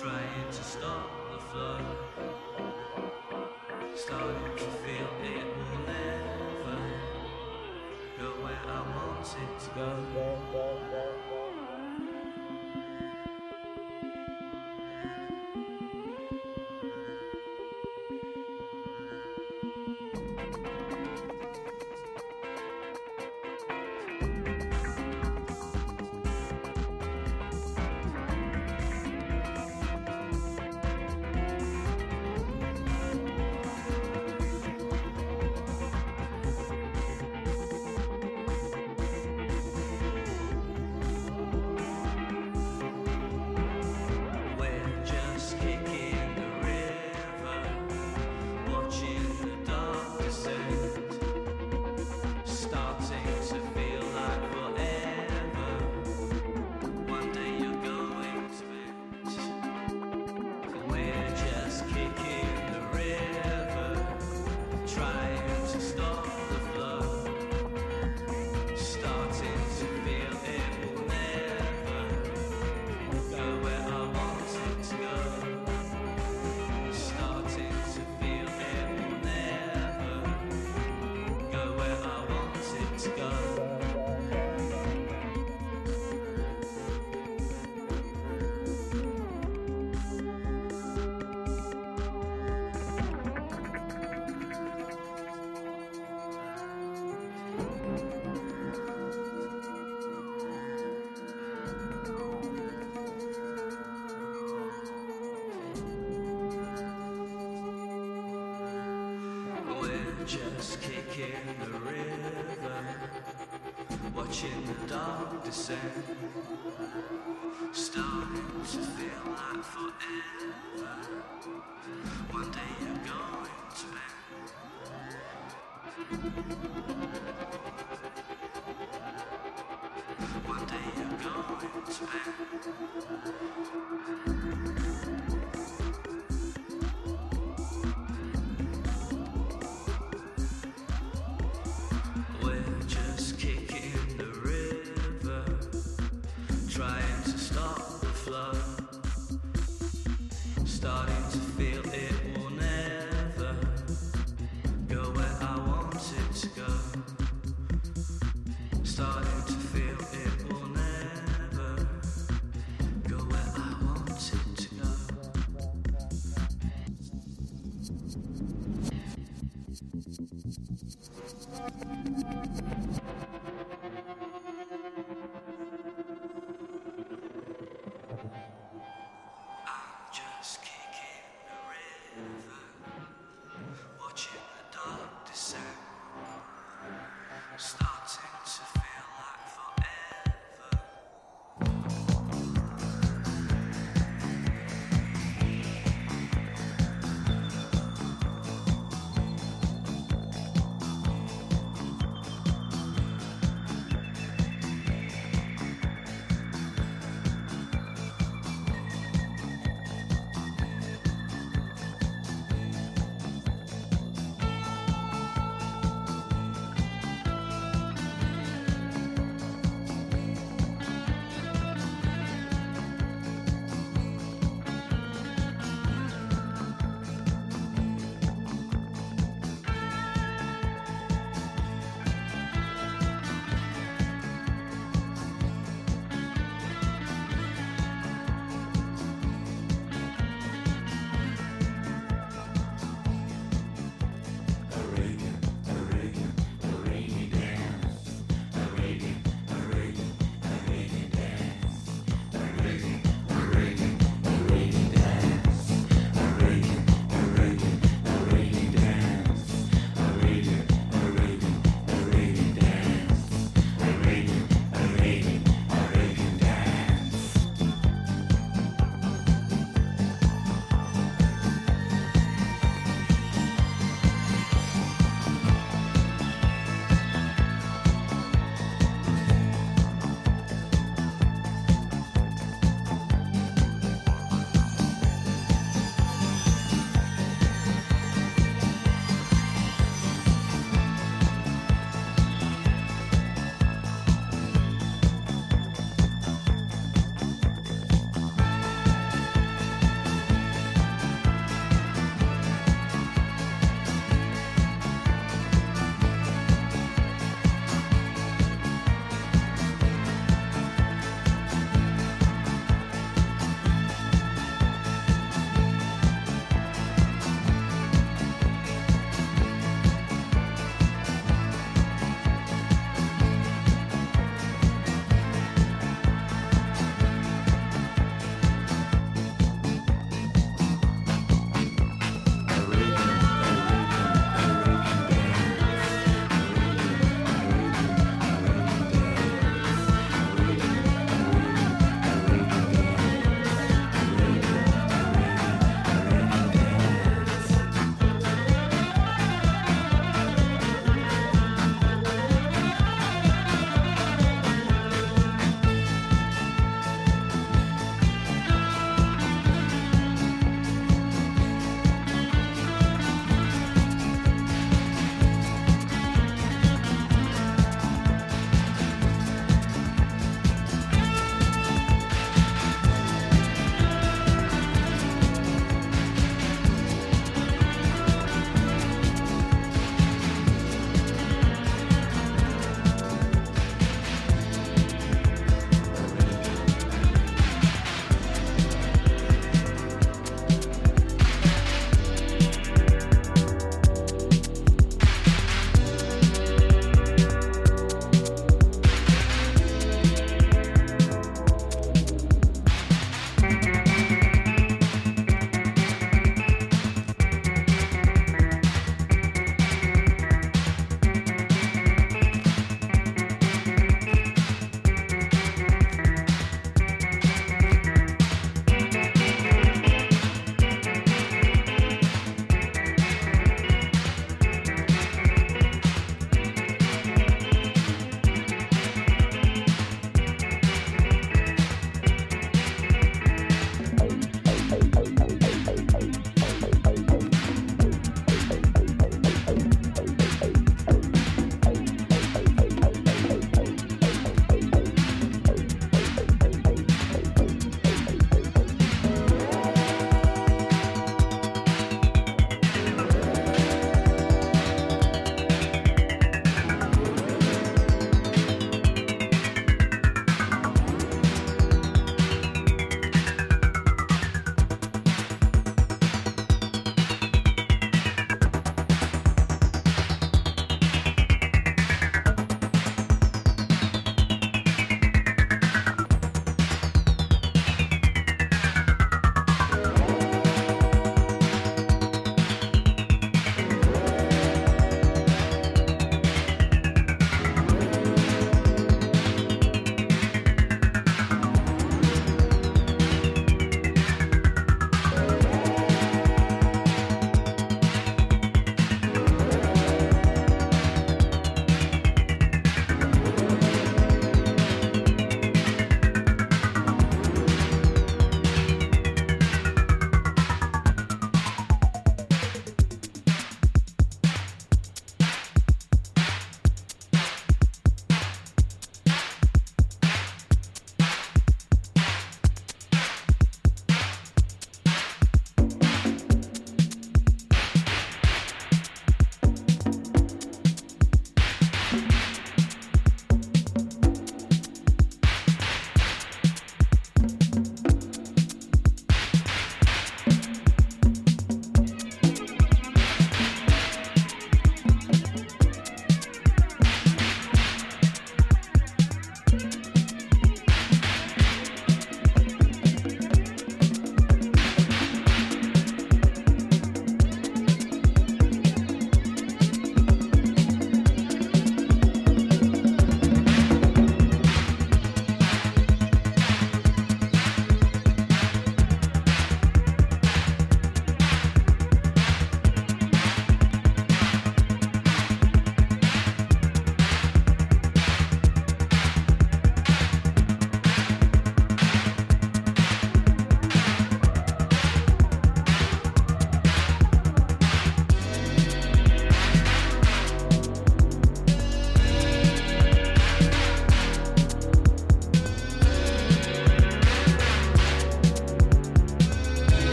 trying to stop the flow. Starting to feel it will never go where I want it to go. in the river, watching the dawn descend, starting to feel like forever. One day you're going to bed. One day you're going to bed.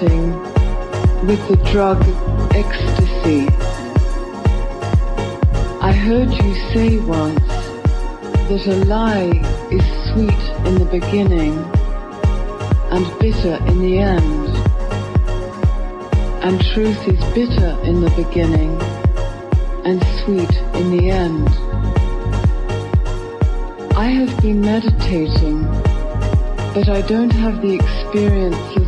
With the drug ecstasy. I heard you say once that a lie is sweet in the beginning and bitter in the end, and truth is bitter in the beginning and sweet in the end. I have been meditating but I don't have the experiences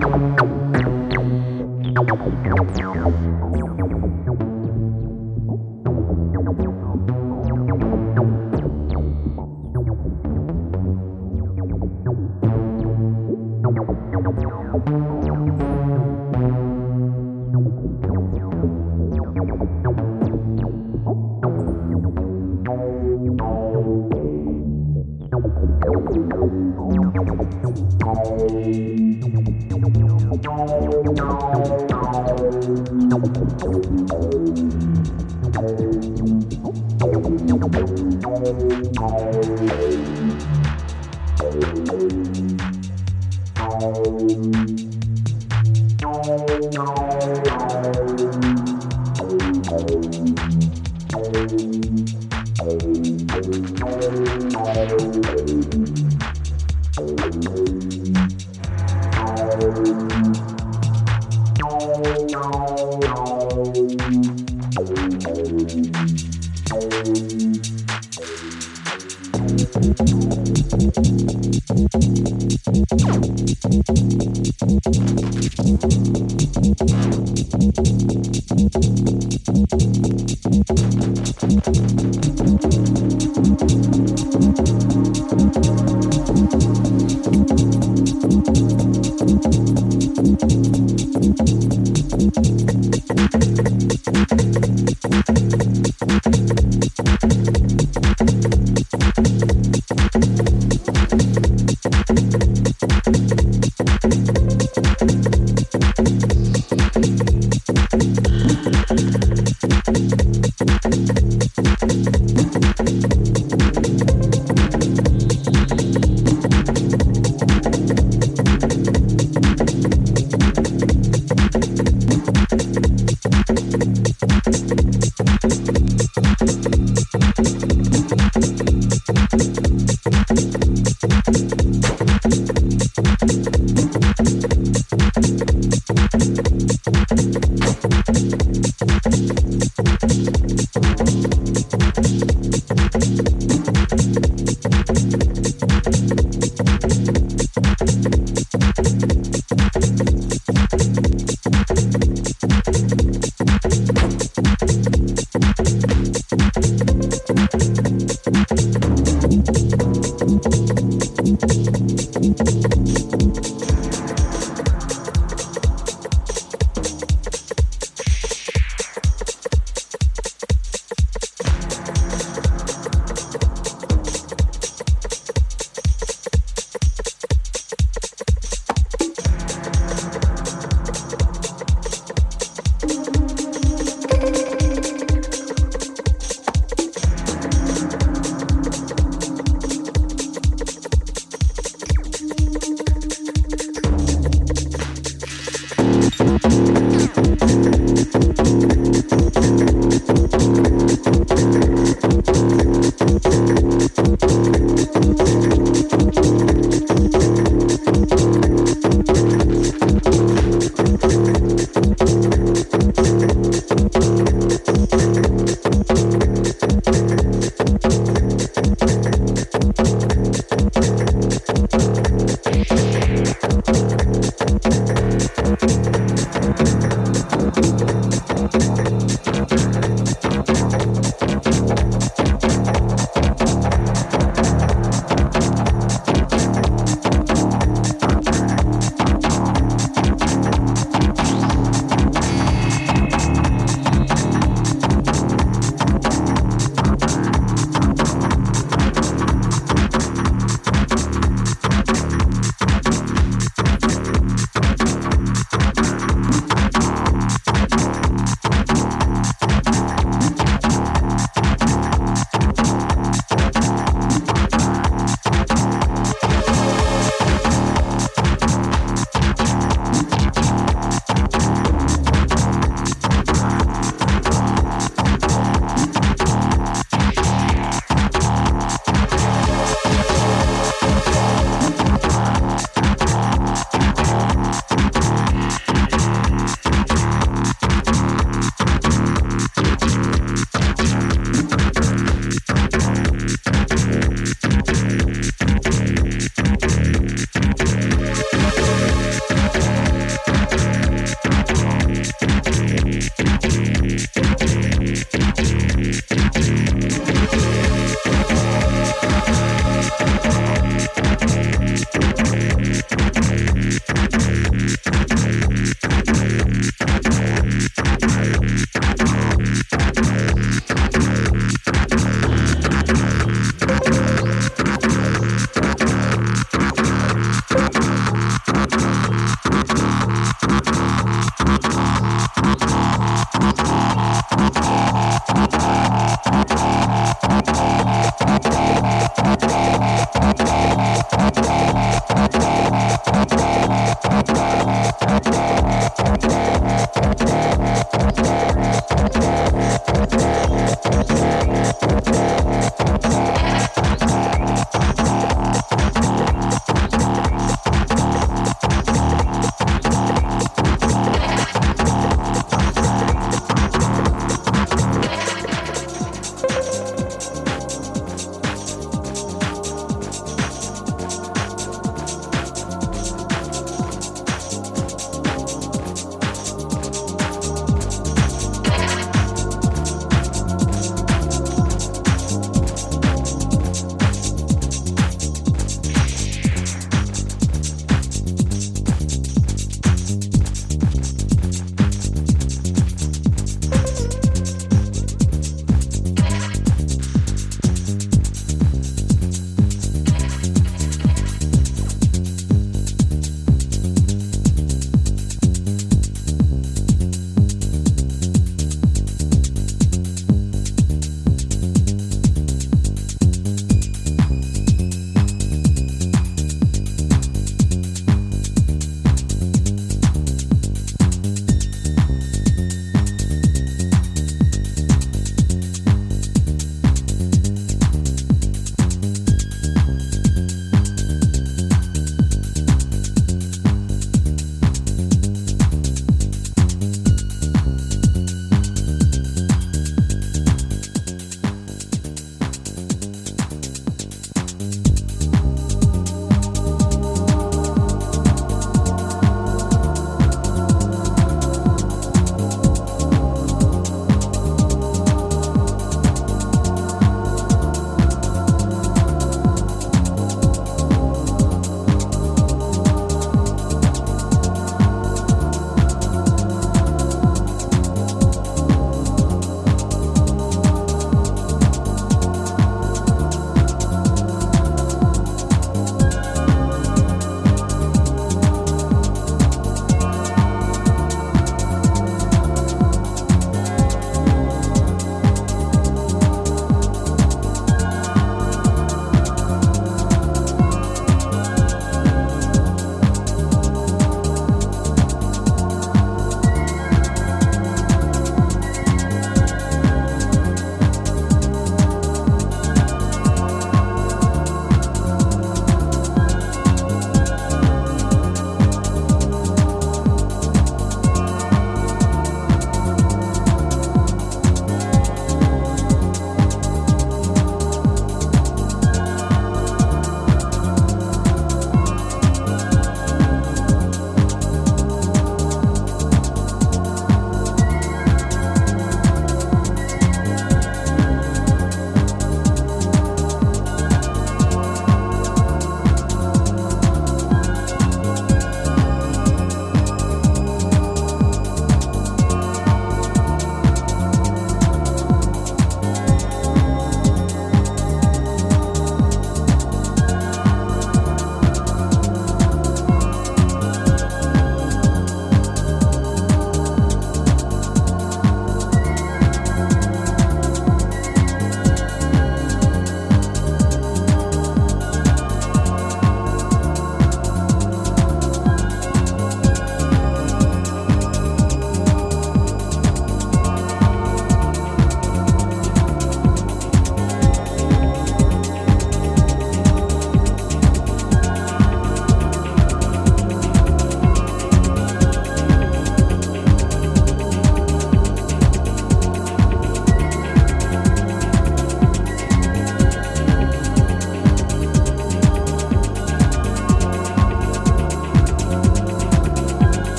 Thank